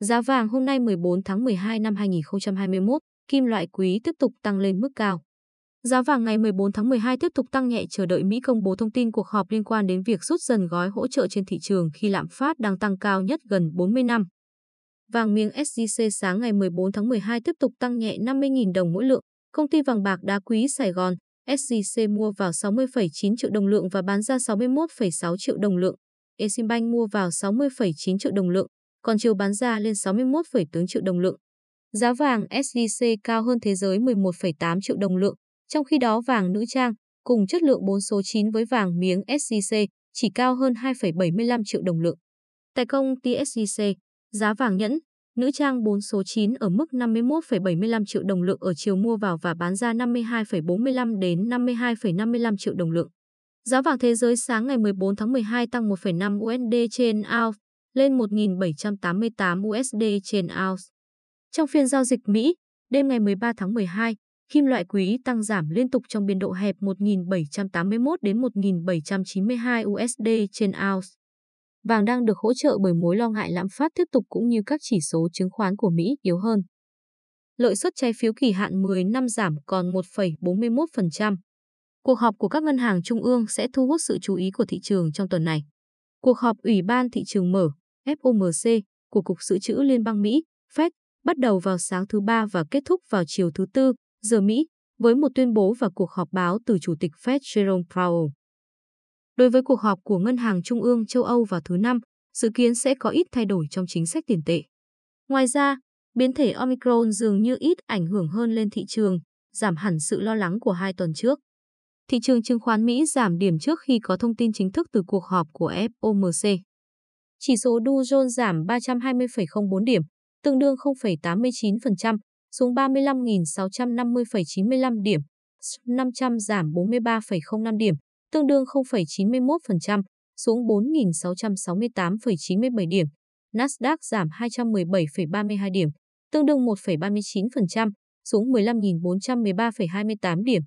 Giá vàng hôm nay 14 tháng 12 năm 2021, kim loại quý tiếp tục tăng lên mức cao. Giá vàng ngày 14 tháng 12 tiếp tục tăng nhẹ chờ đợi Mỹ công bố thông tin cuộc họp liên quan đến việc rút dần gói hỗ trợ trên thị trường khi lạm phát đang tăng cao nhất gần 40 năm. Vàng miếng SJC sáng ngày 14 tháng 12 tiếp tục tăng nhẹ 50.000 đồng mỗi lượng. Công ty vàng bạc đá quý Sài Gòn SJC mua vào 60,9 triệu đồng lượng và bán ra 61,6 triệu đồng lượng. Eximbank mua vào 60,9 triệu đồng lượng, còn chiều bán ra lên 61,4 triệu đồng lượng. Giá vàng SJC cao hơn thế giới 11,8 triệu đồng lượng, trong khi đó vàng nữ trang cùng chất lượng 4 số 9 với vàng miếng SJC chỉ cao hơn 2,75 triệu đồng lượng. Tại công ty SJC, giá vàng nhẫn, nữ trang 4 số 9 ở mức 51,75 triệu đồng lượng ở chiều mua vào và bán ra 52,45 đến 52,55 triệu đồng lượng. Giá vàng thế giới sáng ngày 14 tháng 12 tăng 1,5 USD trên ounce lên 1.788 USD trên ounce. Trong phiên giao dịch Mỹ, đêm ngày 13 tháng 12, kim loại quý tăng giảm liên tục trong biên độ hẹp 1.781 đến 1.792 USD trên ounce. Vàng đang được hỗ trợ bởi mối lo ngại lạm phát tiếp tục cũng như các chỉ số chứng khoán của Mỹ yếu hơn. Lợi suất trái phiếu kỳ hạn 10 năm giảm còn 1,41%. Cuộc họp của các ngân hàng trung ương sẽ thu hút sự chú ý của thị trường trong tuần này. Cuộc họp Ủy ban thị trường mở FOMC của Cục Dự trữ Liên bang Mỹ Fed bắt đầu vào sáng thứ Ba và kết thúc vào chiều thứ Tư, giờ Mỹ, với một tuyên bố và cuộc họp báo từ Chủ tịch Fed Jerome Powell. Đối với cuộc họp của Ngân hàng Trung ương châu Âu vào thứ Năm, dự kiến sẽ có ít thay đổi trong chính sách tiền tệ. Ngoài ra, biến thể Omicron dường như ít ảnh hưởng hơn lên thị trường, giảm hẳn sự lo lắng của hai tuần trước. Thị trường chứng khoán Mỹ giảm điểm trước khi có thông tin chính thức từ cuộc họp của FOMC. Chỉ số Dow Jones giảm 320,04 điểm, tương đương 0,89%, xuống 35.650,95 điểm. S&P 500 giảm 43,05 điểm, tương đương 0,91%, xuống 4.668,97 điểm. Nasdaq giảm 217,32 điểm, tương đương 1,39%, xuống 15.413,28 điểm.